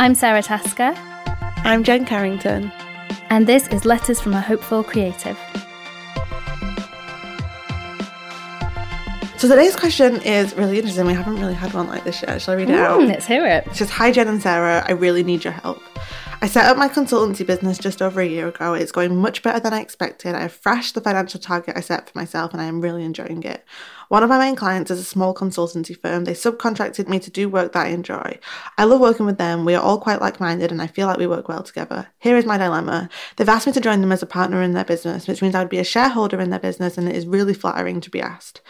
I'm Sara Tasker. I'm Jen Carrington. And this is Letters from a Hopeful Creative. So today's question is really interesting. We haven't really had one like this yet. Shall I read it mm, out? Let's hear it. It says, Hi Jen and Sarah, I really need your help. I set up my consultancy business just over a year ago. It's going much better than I expected. I have thrashed the financial target I set for myself and I am really enjoying it. One of my main clients is a small consultancy firm. They subcontracted me to do work that I enjoy. I love working with them. We are all quite like minded and I feel like we work well together. Here is my dilemma. They've asked me to join them as a partner in their business, which means I would be a shareholder in their business and it is really flattering to be asked.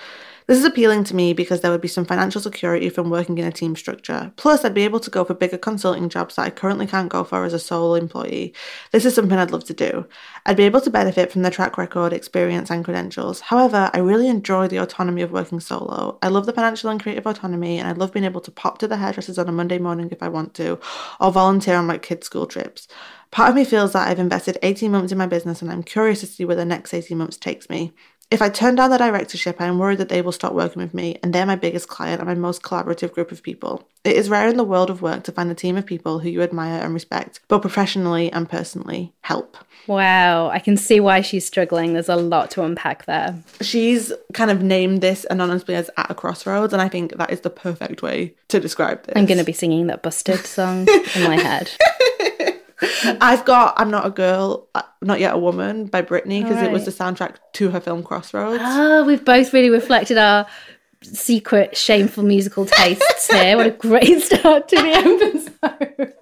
This is appealing to me because there would be some financial security from working in a team structure. Plus, I'd be able to go for bigger consulting jobs that I currently can't go for as a sole employee. This is something I'd love to do. I'd be able to benefit from the track record, experience, and credentials. However, I really enjoy the autonomy of working solo. I love the financial and creative autonomy, and I love being able to pop to the hairdressers on a Monday morning if I want to, or volunteer on my kids' school trips. Part of me feels that I've invested 18 months in my business and I'm curious to see where the next 18 months takes me. If I turn down the directorship, I am worried that they will stop working with me, and they're my biggest client and my most collaborative group of people. It is rare in the world of work to find a team of people who you admire and respect, both professionally and personally. Help. Wow, I can see why she's struggling. There's a lot to unpack there. She's kind of named this anonymously as at a crossroads, and I think that is the perfect way to describe this. I'm going to be singing that Busted song in my head. I've got I'm Not a Girl, uh, Not Yet a Woman by Britney because right. it was the soundtrack to her film Crossroads. Oh, we've both really reflected our secret shameful musical tastes here. What a great start to the episode.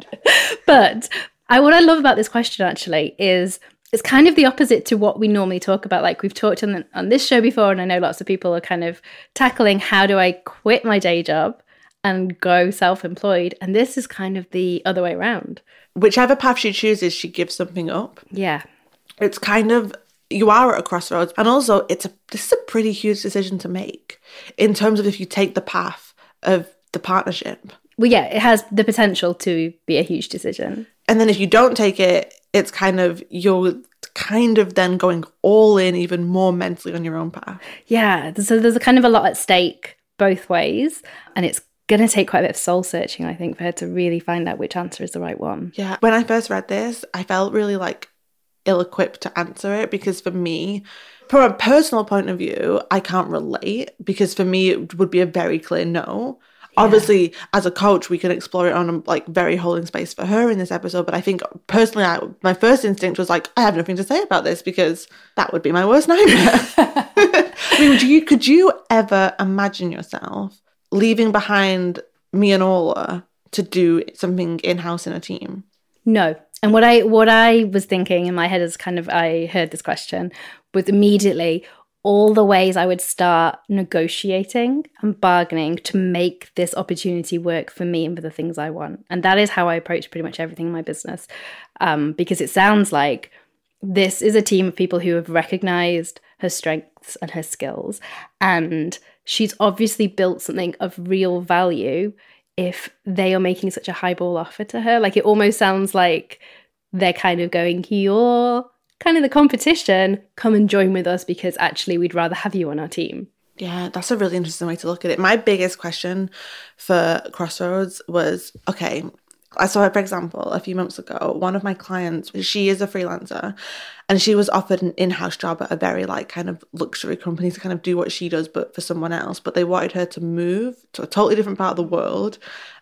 but I what I love about this question actually is it's kind of the opposite to what we normally talk about. Like we've talked on the, on this show before, and I know lots of people are kind of tackling how do I quit my day job and go self-employed, and this is kind of the other way around whichever path she chooses, she gives something up. Yeah. It's kind of you are at a crossroads. And also it's a this is a pretty huge decision to make in terms of if you take the path of the partnership. Well, yeah, it has the potential to be a huge decision. And then if you don't take it, it's kind of you're kind of then going all in even more mentally on your own path. Yeah. So there's a kind of a lot at stake both ways. And it's going to take quite a bit of soul searching, I think, for her to really find out which answer is the right one. Yeah. When I first read this, I felt really like ill equipped to answer it because for me, from a personal point of view, I can't relate because for me, it would be a very clear no. Yeah. Obviously, as a coach, we can explore it on a like very holding space for her in this episode. But I think personally, I, my first instinct was like, I have nothing to say about this because that would be my worst nightmare. I mean, you, could you ever imagine yourself leaving behind me and Orla to do something in house in a team? No. And what I what I was thinking in my head as kind of I heard this question was immediately all the ways I would start negotiating and bargaining to make this opportunity work for me and for the things I want. And that is how I approach pretty much everything in my business. Um, because it sounds like this is a team of people who have recognized her strengths and her skills and she's obviously built something of real value if they are making such a highball offer to her. Like it almost sounds like they're kind of going, You're kind of the competition, come and join with us because actually we'd rather have you on our team. Yeah, that's a really interesting way to look at it. My biggest question for Crossroads was okay, I saw, for example, a few months ago, one of my clients, she is a freelancer and she was offered an in-house job at a very like kind of luxury company to kind of do what she does but for someone else. But they wanted her to move to a totally different part of the world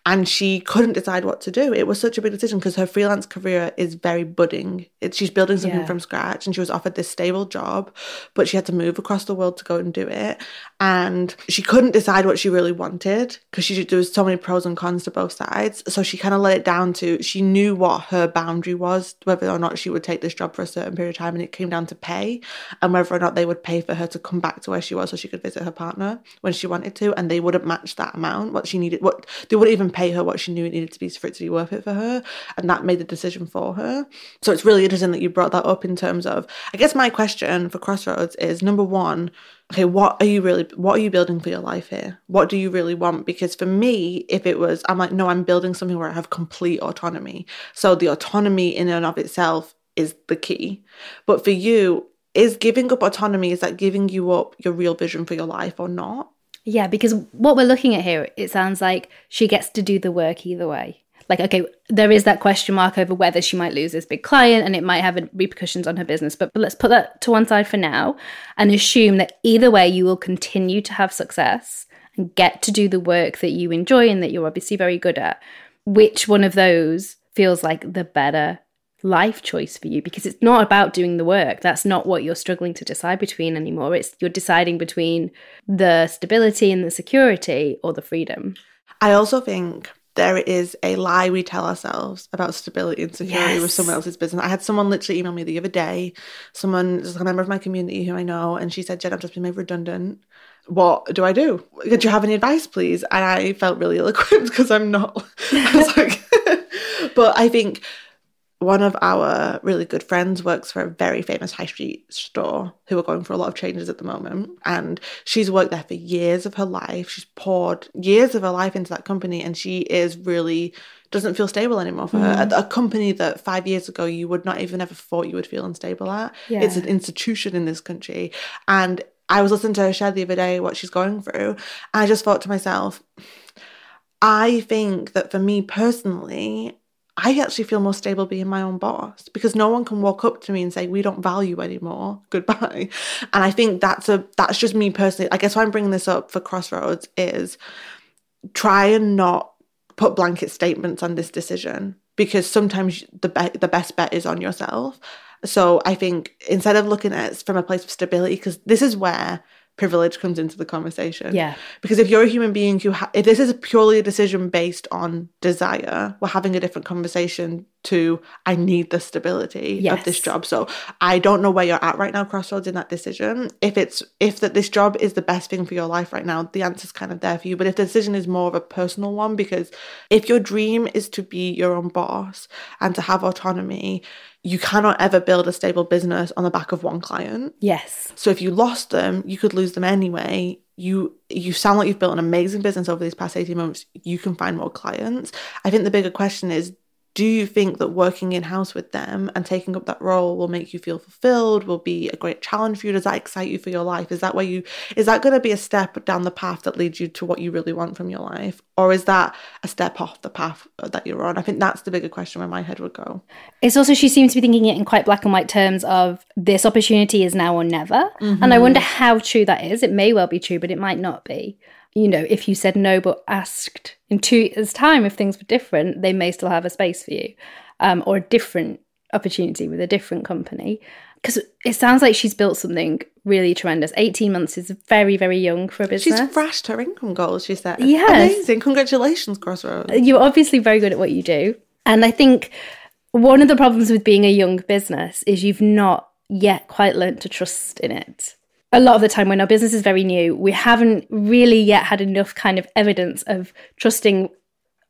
and she couldn't decide what to do. It was such a big decision because her freelance career is very budding. It, she's building something yeah. from scratch and she was offered this stable job but she had to move across the world to go and do it. And she couldn't decide what she really wanted because she there was so many pros and cons to both sides. So she kind of let it down to she knew what her boundary was whether or not she would take this job for a certain period of time and it came down to pay and whether or not they would pay for her to come back to where she was so she could visit her partner when she wanted to and they wouldn't match that amount what she needed what they wouldn't even pay her what she knew it needed to be for it to be worth it for her and that made the decision for her so it's really interesting that you brought that up in terms of i guess my question for crossroads is number one okay what are you really what are you building for your life here what do you really want because for me if it was i'm like no i'm building something where i have complete autonomy so the autonomy in and of itself is the key. But for you, is giving up autonomy, is that giving you up your real vision for your life or not? Yeah, because what we're looking at here, it sounds like she gets to do the work either way. like okay there is that question mark over whether she might lose this big client and it might have repercussions on her business but, but let's put that to one side for now and assume that either way you will continue to have success and get to do the work that you enjoy and that you're obviously very good at which one of those feels like the better life choice for you because it's not about doing the work that's not what you're struggling to decide between anymore it's you're deciding between the stability and the security or the freedom i also think there is a lie we tell ourselves about stability and security yes. with someone else's business. I had someone literally email me the other day, someone, just a member of my community who I know, and she said, Jen, I've just been made redundant. What do I do? Could you have any advice, please? And I felt really ill equipped because I'm not. I was like, but I think one of our really good friends works for a very famous high street store who are going for a lot of changes at the moment. And she's worked there for years of her life. She's poured years of her life into that company and she is really doesn't feel stable anymore for mm. her. A, a, company that five years ago you would not even ever thought you would feel unstable at. Yeah. It's an institution in this country. And I was listening to her share the other day what she's going through. And I just thought to myself, I think that for me personally, I actually feel more stable being my own boss because no one can walk up to me and say we don't value anymore. Goodbye. And I think that's a that's just me personally. I guess why I'm bringing this up for Crossroads is try and not put blanket statements on this decision because sometimes the be- the best bet is on yourself. So I think instead of looking at it from a place of stability, because this is where privilege comes into the conversation. Yeah. Because if you're a human being who, ha- if this is purely a decision based on desire, we're having a different conversation to, I need the stability yes. of this job. So I don't know where you're at right now, Crossroads, in that decision. If it's, if that this job is the best thing for your life right now, the answer's kind of there for you. But if the decision is more of a personal one, because if your dream is to be your own boss and to have autonomy, you cannot ever build a stable business on the back of one client. Yes. So if you lost them, you could lose them anyway. You you sound like you've built an amazing business over these past 18 months. You can find more clients. I think the bigger question is do you think that working in house with them and taking up that role will make you feel fulfilled will be a great challenge for you does that excite you for your life is that where you is that going to be a step down the path that leads you to what you really want from your life or is that a step off the path that you're on? I think that's the bigger question where my head would go. It's also she seems to be thinking it in quite black and white terms of this opportunity is now or never. Mm-hmm. and i wonder how true that is. It may well be true but it might not be. You know, if you said no but asked in two years' time if things were different, they may still have a space for you um, or a different opportunity with a different company. Because it sounds like she's built something really tremendous. 18 months is very, very young for a business. She's thrashed her income goals, she said. Yes. Amazing. Congratulations, Crossroads. You're obviously very good at what you do. And I think one of the problems with being a young business is you've not yet quite learned to trust in it a lot of the time when our business is very new, we haven't really yet had enough kind of evidence of trusting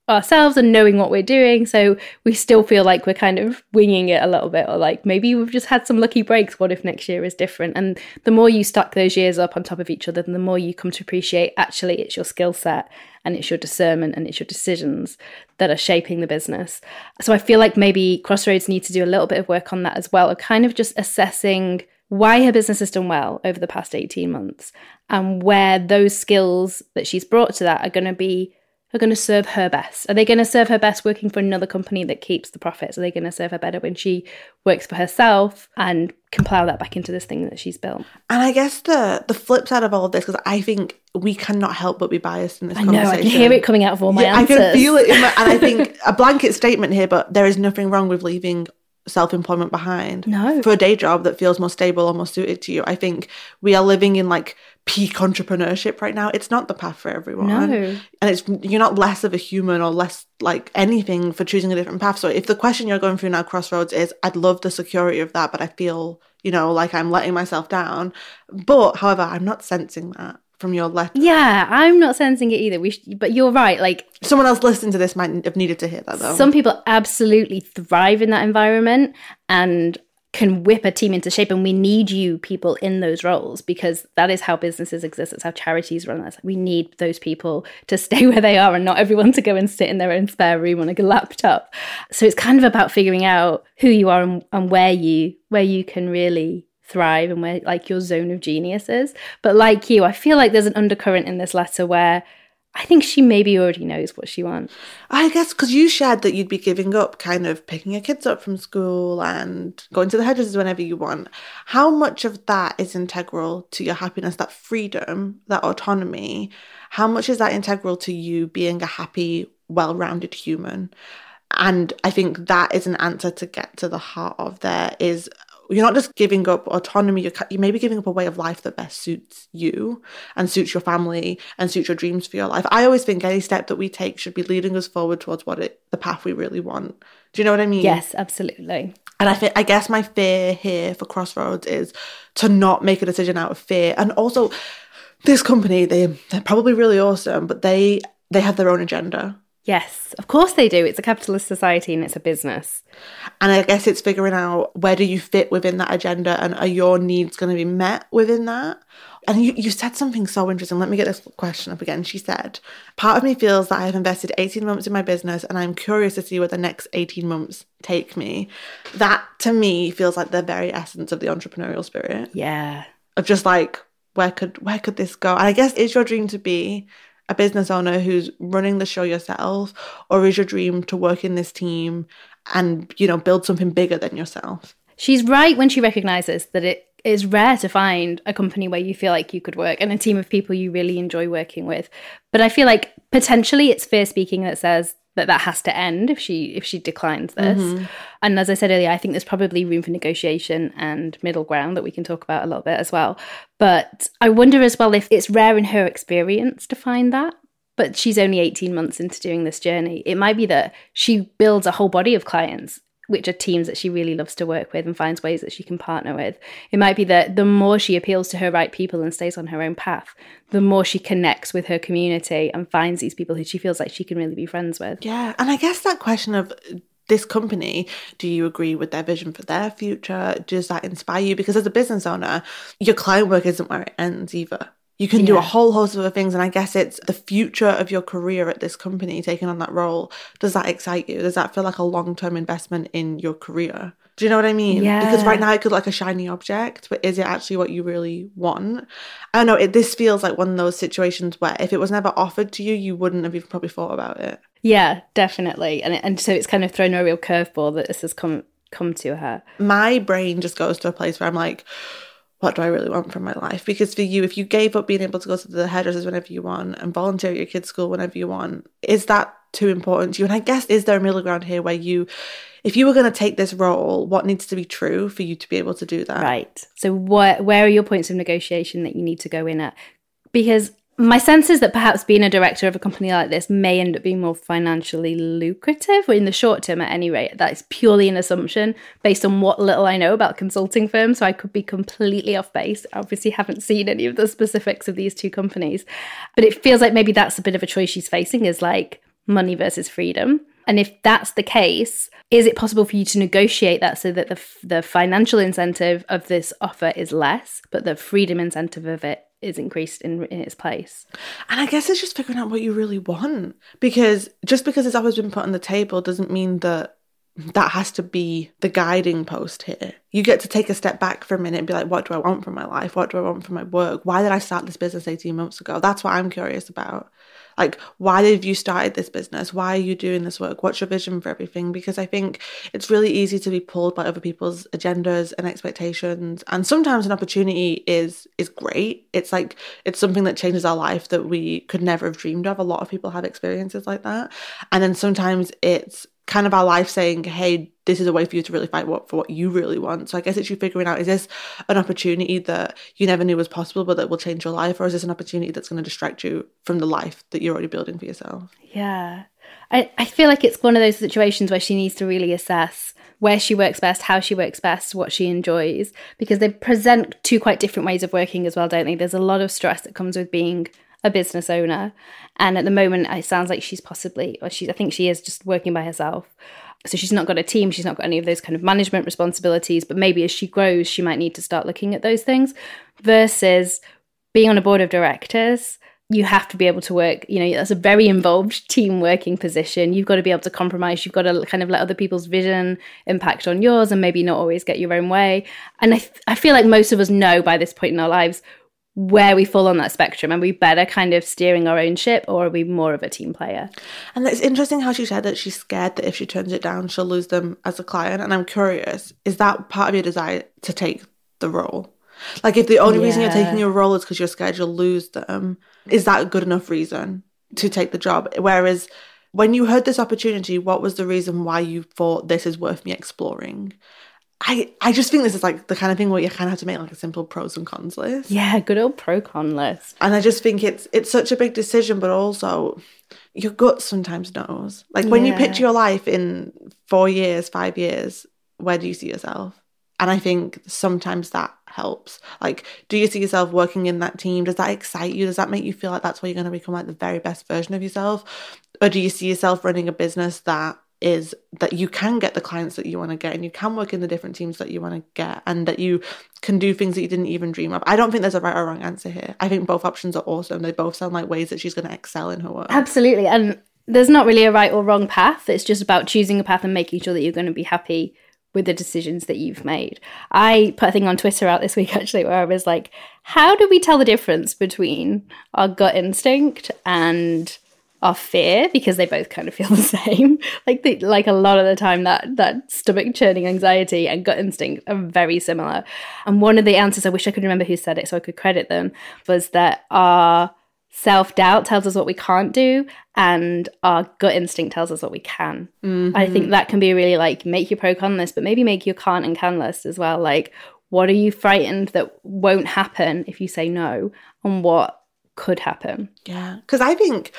ourselves and knowing what we're doing. So we still feel like we're kind of winging it a little bit, or like maybe we've just had some lucky breaks. What if next year is different? And the more you stack those years up on top of each other, the more you come to appreciate actually it's your skill set and it's your discernment and it's your decisions that are shaping the business. So I feel like maybe Crossroads need to do a little bit of work on that as well, of kind of just assessing why her business has done well over the past 18 months and where those skills that she's brought to that are going to be are going to serve her best? Are they going to serve her best working for another company that keeps the profits? Are they going to serve her better when she works for herself and can plow that back into this thing that she's built? And I guess the the flip side of all of this, because I think we cannot help but be biased in this I know, I can hear it coming out of all my yeah, answers. I can feel it, my, and I think a blanket statement here, but there is nothing wrong with leaving self employment behind. No. For a day job that feels more stable or more suited to you. I think we are living in like peak entrepreneurship right now. It's not the path for everyone. No. And it's you're not less of a human or less like anything for choosing a different path. So if the question you're going through now, Crossroads, is I'd love the security of that, but I feel, you know, like I'm letting myself down. But however, I'm not sensing that from your letter. Yeah, I'm not sensing it either. We, sh- but you're right. Like someone else listening to this might have needed to hear that though. Some people absolutely thrive in that environment and can whip a team into shape, and we need you people in those roles because that is how businesses exist. It's how charities run. That's we need those people to stay where they are, and not everyone to go and sit in their own spare room on a laptop. So it's kind of about figuring out who you are and, and where you where you can really thrive and where like your zone of genius is. But like you, I feel like there's an undercurrent in this letter where I think she maybe already knows what she wants. I guess because you shared that you'd be giving up kind of picking your kids up from school and going to the hairdressers whenever you want. How much of that is integral to your happiness, that freedom, that autonomy? How much is that integral to you being a happy, well rounded human? And I think that is an answer to get to the heart of there is you're not just giving up autonomy you're, you may be giving up a way of life that best suits you and suits your family and suits your dreams for your life i always think any step that we take should be leading us forward towards what it the path we really want do you know what i mean yes absolutely and I think I guess my fear here for Crossroads is to not make a decision out of fear. And also this company, they they're probably really awesome, but they they have their own agenda. Yes, of course they do. It's a capitalist society and it's a business. And I guess it's figuring out where do you fit within that agenda and are your needs going to be met within that? And you, you said something so interesting. Let me get this question up again. She said, Part of me feels that I have invested 18 months in my business and I'm curious to see where the next 18 months take me. That to me feels like the very essence of the entrepreneurial spirit. Yeah. Of just like, where could where could this go? And I guess is your dream to be a business owner who's running the show yourself or is your dream to work in this team and you know build something bigger than yourself? She's right when she recognizes that it is rare to find a company where you feel like you could work and a team of people you really enjoy working with. But i feel like potentially it's fear speaking that says that that has to end if she if she declines this. Mm-hmm. And as I said earlier, I think there's probably room for negotiation and middle ground that we can talk about a little bit as well. But I wonder as well if it's rare in her experience to find that. But she's only 18 months into doing this journey. It might be that she builds a whole body of clients which are teams that she really loves to work with and finds ways that she can partner with. It might be that the more she appeals to her right people and stays on her own path, the more she connects with her community and finds these people who she feels like she can really be friends with. Yeah. And I guess that question of this company, do you agree with their vision for their future? Does that inspire you? Because as a business owner, your client work isn't where it ends either. You can yeah. do a whole host of other things. And I guess it's the future of your career at this company, taking on that role. Does that excite you? Does that feel like a long term investment in your career? Do you know what I mean? Yeah. Because right now it could look like a shiny object, but is it actually what you really want? I don't know. It, this feels like one of those situations where if it was never offered to you, you wouldn't have even probably thought about it. Yeah, definitely. And and so it's kind of thrown a real curveball that this has come come to her. My brain just goes to a place where I'm like, what do I really want from my life? Because for you, if you gave up being able to go to the hairdressers whenever you want and volunteer at your kids' school whenever you want, is that too important to you? And I guess is there a middle ground here where you, if you were going to take this role, what needs to be true for you to be able to do that? Right. So what where are your points of negotiation that you need to go in at? Because my sense is that perhaps being a director of a company like this may end up being more financially lucrative, in the short term at any rate. That is purely an assumption based on what little I know about consulting firms. So I could be completely off base. Obviously haven't seen any of the specifics of these two companies. But it feels like maybe that's a bit of a choice she's facing is like money versus freedom. And if that's the case, is it possible for you to negotiate that so that the, the financial incentive of this offer is less, but the freedom incentive of it is increased in, in its place. And I guess it's just figuring out what you really want. Because just because it's always been put on the table doesn't mean that that has to be the guiding post here. You get to take a step back for a minute and be like, what do I want from my life? What do I want from my work? Why did I start this business 18 months ago? That's what I'm curious about. Like, why have you started this business? Why are you doing this work? What's your vision for everything? Because I think it's really easy to be pulled by other people's agendas and expectations. And sometimes an opportunity is is great. It's like it's something that changes our life that we could never have dreamed of. A lot of people have experiences like that. And then sometimes it's kind of our life saying, hey, this is a way for you to really fight for what you really want. So I guess it's you figuring out is this an opportunity that you never knew was possible, but that will change your life, or is this an opportunity that's going to distract you from the life that you're already building for yourself? Yeah. I, I feel like it's one of those situations where she needs to really assess where she works best, how she works best, what she enjoys, because they present two quite different ways of working as well, don't they? There's a lot of stress that comes with being a business owner. And at the moment, it sounds like she's possibly, or she, I think she is just working by herself. So she's not got a team, she's not got any of those kind of management responsibilities. But maybe as she grows, she might need to start looking at those things versus being on a board of directors. You have to be able to work, you know, that's a very involved team working position. You've got to be able to compromise. You've got to kind of let other people's vision impact on yours and maybe not always get your own way. And I, I feel like most of us know by this point in our lives where we fall on that spectrum. Are we better kind of steering our own ship or are we more of a team player? And it's interesting how she said that she's scared that if she turns it down, she'll lose them as a client. And I'm curious, is that part of your desire to take the role? Like, if the only reason you're taking your role is because you're scared you'll lose them, is that a good enough reason to take the job? Whereas, when you heard this opportunity, what was the reason why you thought this is worth me exploring? I, I just think this is like the kind of thing where you kind of have to make like a simple pros and cons list. Yeah, good old pro con list. And I just think it's it's such a big decision, but also your gut sometimes knows. Like when you picture your life in four years, five years, where do you see yourself? And I think sometimes that helps. Like, do you see yourself working in that team? Does that excite you? Does that make you feel like that's where you're going to become like the very best version of yourself? Or do you see yourself running a business that is that you can get the clients that you want to get and you can work in the different teams that you want to get and that you can do things that you didn't even dream of? I don't think there's a right or wrong answer here. I think both options are awesome. They both sound like ways that she's going to excel in her work. Absolutely. And there's not really a right or wrong path. It's just about choosing a path and making sure that you're going to be happy with the decisions that you've made. I put a thing on Twitter out this week actually where I was like, how do we tell the difference between our gut instinct and our fear because they both kind of feel the same. Like the, like a lot of the time that that stomach churning anxiety and gut instinct are very similar. And one of the answers I wish I could remember who said it so I could credit them was that our self-doubt tells us what we can't do and our gut instinct tells us what we can. I mm-hmm. think that can be really like make your pro con list but maybe make your can't and can list as well like what are you frightened that won't happen if you say no and what could happen. Yeah. Because I think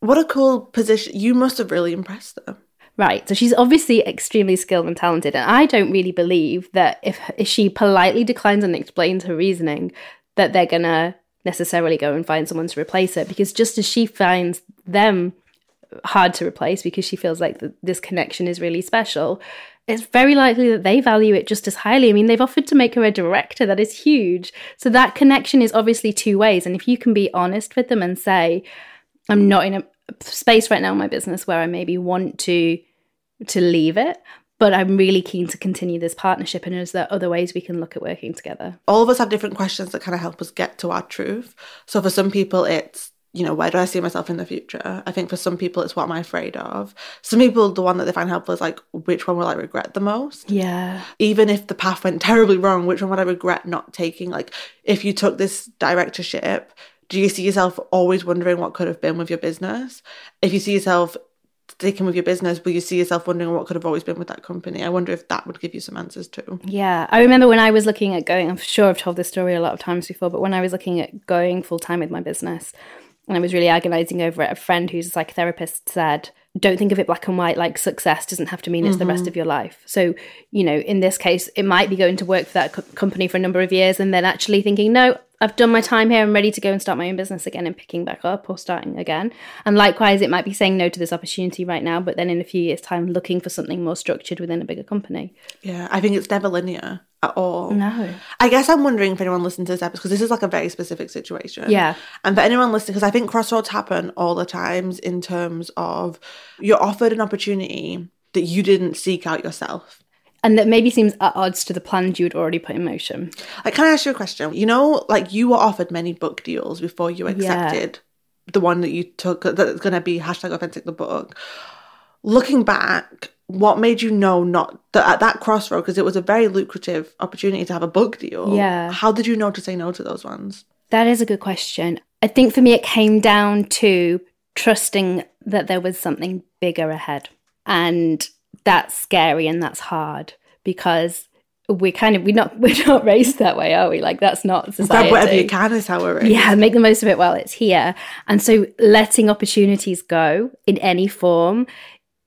what a cool position. You must have really impressed them. Right. So she's obviously extremely skilled and talented. And I don't really believe that if, if she politely declines and explains her reasoning, that they're going to necessarily go and find someone to replace her. Because just as she finds them hard to replace because she feels like th- this connection is really special, it's very likely that they value it just as highly. I mean, they've offered to make her a director. That is huge. So that connection is obviously two ways. And if you can be honest with them and say, I'm not in a space right now in my business where I maybe want to to leave it, but I'm really keen to continue this partnership. And is there other ways we can look at working together? All of us have different questions that kind of help us get to our truth. So for some people, it's you know, where do I see myself in the future? I think for some people, it's what am I afraid of. Some people, the one that they find helpful is like, which one will I regret the most? Yeah. Even if the path went terribly wrong, which one would I regret not taking? Like, if you took this directorship, do you see yourself always wondering what could have been with your business? If you see yourself sticking with your business, will you see yourself wondering what could have always been with that company? I wonder if that would give you some answers too. Yeah. I remember when I was looking at going, I'm sure I've told this story a lot of times before, but when I was looking at going full time with my business, and I was really agonizing over it, a friend who's a psychotherapist said, don't think of it black and white like success doesn't have to mean it's the rest mm-hmm. of your life. So, you know, in this case, it might be going to work for that co- company for a number of years and then actually thinking, no, I've done my time here. I'm ready to go and start my own business again and picking back up or starting again. And likewise, it might be saying no to this opportunity right now, but then in a few years' time, looking for something more structured within a bigger company. Yeah, I think it's never linear at all. No. I guess I'm wondering if anyone listening to this episode, because this is like a very specific situation. Yeah. And for anyone listening, because I think crossroads happen all the times in terms of you're offered an opportunity that you didn't seek out yourself. And that maybe seems at odds to the plans you had already put in motion. Like, can I ask you a question? You know, like you were offered many book deals before you accepted the one that you took uh, that's going to be hashtag authentic the book. Looking back, what made you know not that at that crossroad because it was a very lucrative opportunity to have a book deal? Yeah. How did you know to say no to those ones? That is a good question. I think for me, it came down to trusting that there was something bigger ahead. And that's scary and that's hard because we're kind of we're not we're not raised that way, are we? Like that's not society. Grab whatever you can is how we're raised. Yeah, make the most of it while it's here. And so letting opportunities go in any form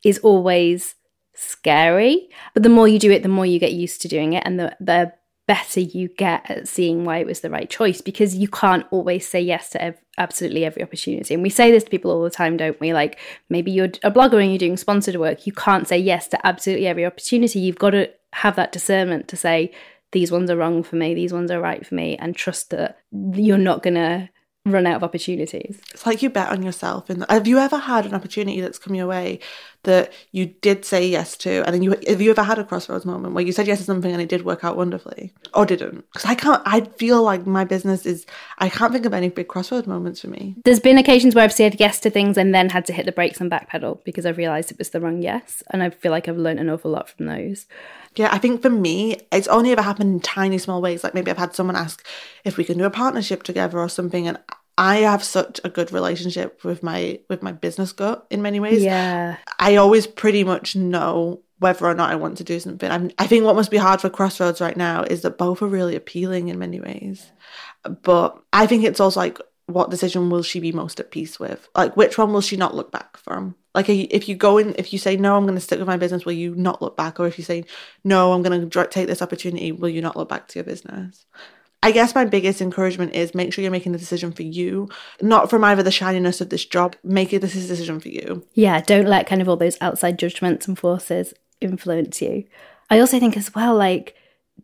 is always scary. But the more you do it, the more you get used to doing it and the the better you get at seeing why it was the right choice because you can't always say yes to ev- absolutely every opportunity. And we say this to people all the time, don't we? Like maybe you're a blogger and you're doing sponsored work, you can't say yes to absolutely every opportunity. You've got to have that discernment to say these ones are wrong for me, these ones are right for me and trust that you're not going to run out of opportunities. It's like you bet on yourself. And have you ever had an opportunity that's come your way that you did say yes to, and then you have you ever had a crossroads moment where you said yes to something and it did work out wonderfully, or didn't? Because I can't. I feel like my business is. I can't think of any big crossroads moments for me. There's been occasions where I've said yes to things and then had to hit the brakes and backpedal because I've realised it was the wrong yes, and I feel like I've learned an awful lot from those. Yeah, I think for me, it's only ever happened in tiny small ways. Like maybe I've had someone ask if we can do a partnership together or something, and I have such a good relationship with my with my business gut in many ways. Yeah. I always pretty much know whether or not I want to do something. I'm, I think what must be hard for Crossroads right now is that both are really appealing in many ways. But I think it's also like, what decision will she be most at peace with? Like, which one will she not look back from? Like, if you go in, if you say, no, I'm going to stick with my business, will you not look back? Or if you say, no, I'm going to take this opportunity, will you not look back to your business? I guess my biggest encouragement is make sure you're making the decision for you, not from either the shininess of this job. Make it this is a decision for you. Yeah, don't let kind of all those outside judgments and forces influence you. I also think as well, like,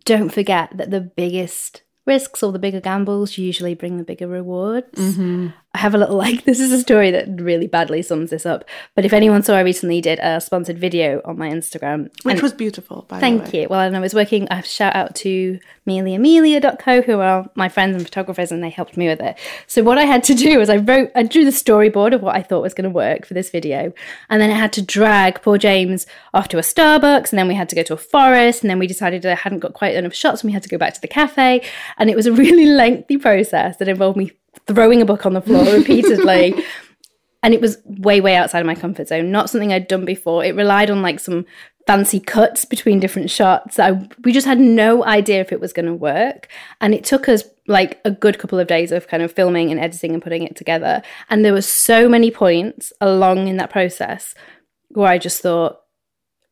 don't forget that the biggest risks or the bigger gambles usually bring the bigger rewards. Mm-hmm. I have a little like this is a story that really badly sums this up. But if anyone saw, I recently did a sponsored video on my Instagram, which was beautiful. By thank you. Well, and I was working. I have shout out to MeliAmelia.co, who are my friends and photographers, and they helped me with it. So what I had to do was I wrote, I drew the storyboard of what I thought was going to work for this video, and then I had to drag poor James off to a Starbucks, and then we had to go to a forest, and then we decided I hadn't got quite enough shots, and we had to go back to the cafe, and it was a really lengthy process that involved me throwing a book on the floor repeatedly. and it was way, way outside of my comfort zone. Not something I'd done before. It relied on like some fancy cuts between different shots. I, we just had no idea if it was going to work. And it took us like a good couple of days of kind of filming and editing and putting it together. And there were so many points along in that process where I just thought,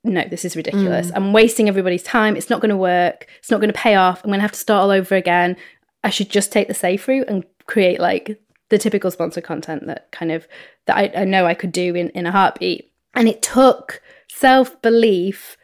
no, this is ridiculous. Mm. I'm wasting everybody's time. It's not going to work. It's not going to pay off. I'm going to have to start all over again. I should just take the safe route and create like the typical sponsor content that kind of that I, I know I could do in, in a heartbeat. And it took self belief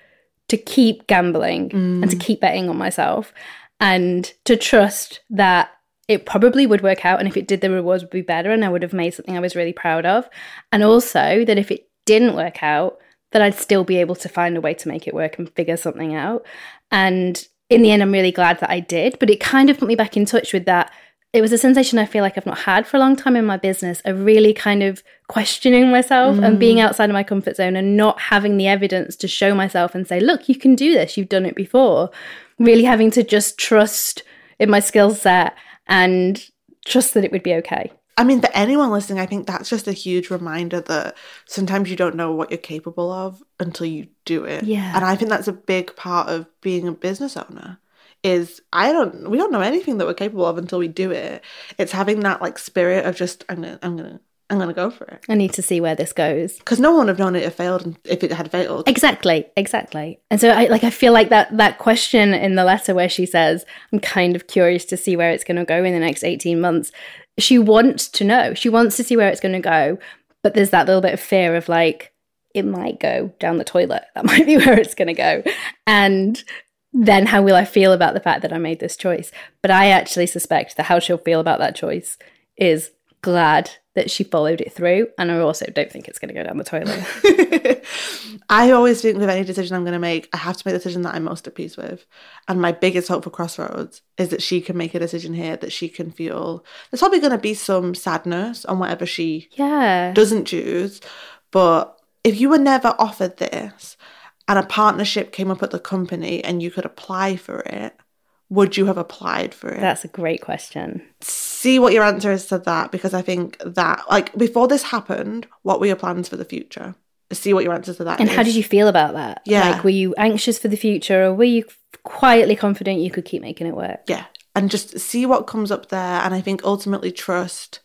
to keep gambling mm. and to keep betting on myself and to trust that it probably would work out. And if it did, the rewards would be better and I would have made something I was really proud of. And also that if it didn't work out, that I'd still be able to find a way to make it work and figure something out. And in the end, I'm really glad that I did. But it kind of put me back in touch with that it was a sensation I feel like I've not had for a long time in my business of really kind of questioning myself mm. and being mm. outside of my comfort zone and not having the evidence to show myself and say, look, you can do this. You've done it before. Really having to just trust in my skill set and trust that it would be okay. I mean, for anyone listening, I think that's just a huge reminder that sometimes you don't know what you're capable of until you do it. Yeah. And I think that's a big part of being a business owner is I don't we don't know anything that we're capable of until we do it. It's having that like spirit of just I'm gonna I'm gonna I'm gonna go for it. I need to see where this goes because no one would have known it had failed if it had failed. Exactly, exactly. And so I like I feel like that that question in the letter where she says I'm kind of curious to see where it's going to go in the next 18 months. She wants to know. She wants to see where it's going to go, but there's that little bit of fear of like it might go down the toilet. That might be where it's going to go. And then how will I feel about the fact that I made this choice? But I actually suspect that how she'll feel about that choice is glad that she followed it through. And I also don't think it's going to go down the toilet. I always think with any decision I'm going to make, I have to make the decision that I'm most at peace with. And my biggest hope for Crossroads is that she can make a decision here that she can feel. There's probably going to be some sadness on whatever she yeah. doesn't choose. But if you were never offered this, and a partnership came up at the company and you could apply for it, would you have applied for it? That's a great question. See what your answer is to that because I think that, like, before this happened, what were your plans for the future? See what your answer to that and is. how did you feel about that? Yeah. Like, were you anxious for the future or were you quietly confident you could keep making it work? Yeah. And just see what comes up there. And I think ultimately trust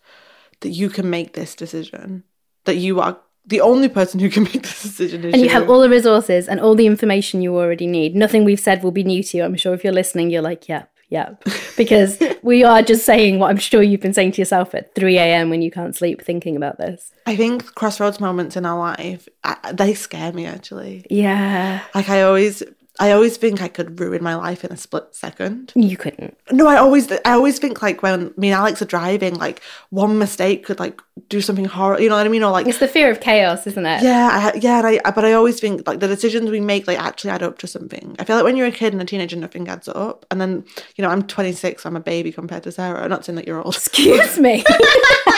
that you can make this decision, that you are the only person who can make this decision is you. and you, you. have all the resources and all the information you already need. Nothing we've said will be new to you. I'm sure if you're listening you're like yep yep. Because we are just saying what i'm sure you've been saying to yourself at 3 a.m when you can't sleep thinking about this. I think crossroads moments in our life I, they scare me actually. Yeah. Like i always I always think I could ruin my life in a split second. You couldn't. No, I always I always think like when me and Alex are driving, like one mistake could like do something horrible. You know what I mean? Or like It's the fear of chaos, isn't it? yeah, I, yeah, and I, but I always think like the decisions we make like actually add up to something. I feel like when you're a kid and a teenager, nothing adds up. And then you know, I'm 26, I'm a baby compared to Sara. Not saying that you're old, Excuse me.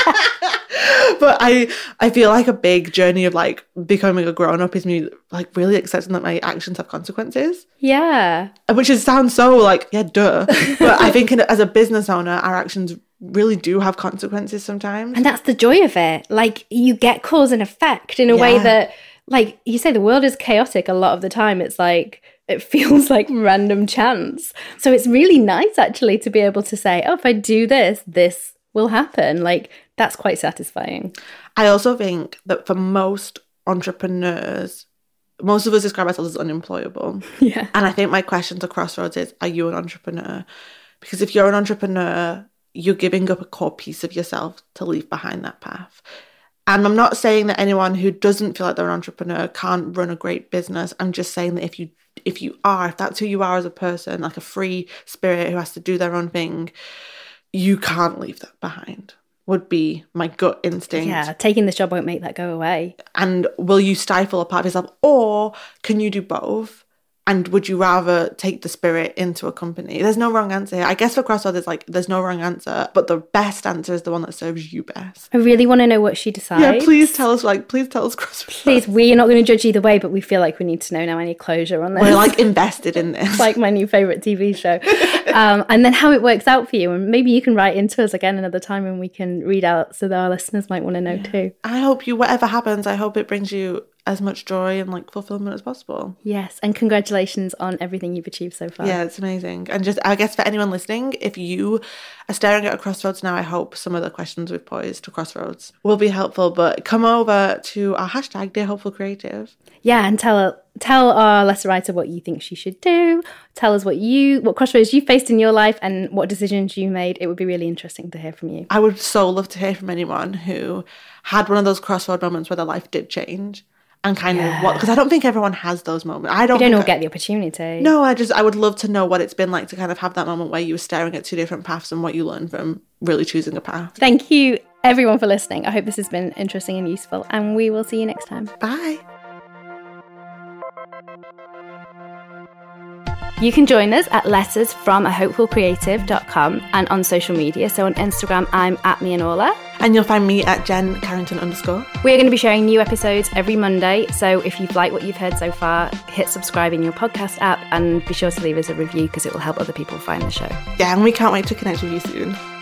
but I I feel like a big journey of like becoming a grown up is me like really accepting that my actions have consequences. yeah. which is sounds so like yeah duh but i think in, as a business owner our actions really do have consequences sometimes And that's the joy of it. Like you get cause and effect in a way that, like you say, the world is chaotic a lot of the time. It's like, it feels like random chance. So it's really nice actually to be able to say, oh, if I do this, this will happen. Like that's quite satisfying. i also think that for most entrepreneurs most of us describe ourselves as unemployable Yeah. and i think my question to crossroads is are you an entrepreneur because if you're an entrepreneur you're giving up a core piece of yourself to leave behind that path and I'm not saying that anyone who doesn't feel like they're an entrepreneur can't run a great business. I'm just saying that if you if you are, if that's who you are as a person, like a free spirit who has to do their own thing, you can't leave that behind. Would be my gut instinct. Yeah. Taking this job won't make that go away. And will you stifle a part of yourself, or can you do both? And would you rather take the spirit into a company? There's no wrong answer here. I guess for Crossroads, it's like there's no wrong answer, but the best answer is the one that serves you best. I really want to know what she decides. Yeah, please tell us. Like, please tell us Crossroads. Please, we're not going to judge either way, but we feel like we need to know now. Need closure on this. We're like invested in this. like my new favorite TV show. Um, and then how it works out for you. And maybe you can write into us again another time and we can read out so that our listeners might want to know too. I hope you, whatever happens, I hope it brings you as much joy and like fulfillment as possible. Yes. And congratulations on everything you've achieved so far. Yeah, it's amazing. And just, I guess, for anyone listening, if you are staring at a crossroads now, I hope some of the questions we've posed to Crossroads will be helpful. But come over to our hashtag, Dear Hopeful Creative. Yeah. And tell tell our letter writer what you think she should do. Tell us what you what crossroads you faced in your life and what decisions you made. It would be really interesting to hear from you. I would so love to hear from anyone who had one of those crossroad moments where their life did change and kind of what, because I don't think everyone has those moments. I don't We don't all I- get the opportunity. No, I just I would love to know what it's been like to kind of have that moment where you were staring at two different paths and what you learned from really choosing a path. Thank you everyone for listening. I hope this has been interesting and useful and we will see you next time. Bye. You can join us at letters from a hopefulcreative.com and on social media. So on Instagram, I'm at me and Orla. And you'll find me at Jen Carrington underscore. We're going to be sharing new episodes every Monday. So if you've liked what you've heard so far, hit subscribe in your podcast app and be sure to leave us a review because it will help other people find the show. Yeah, and we can't wait to connect with you soon.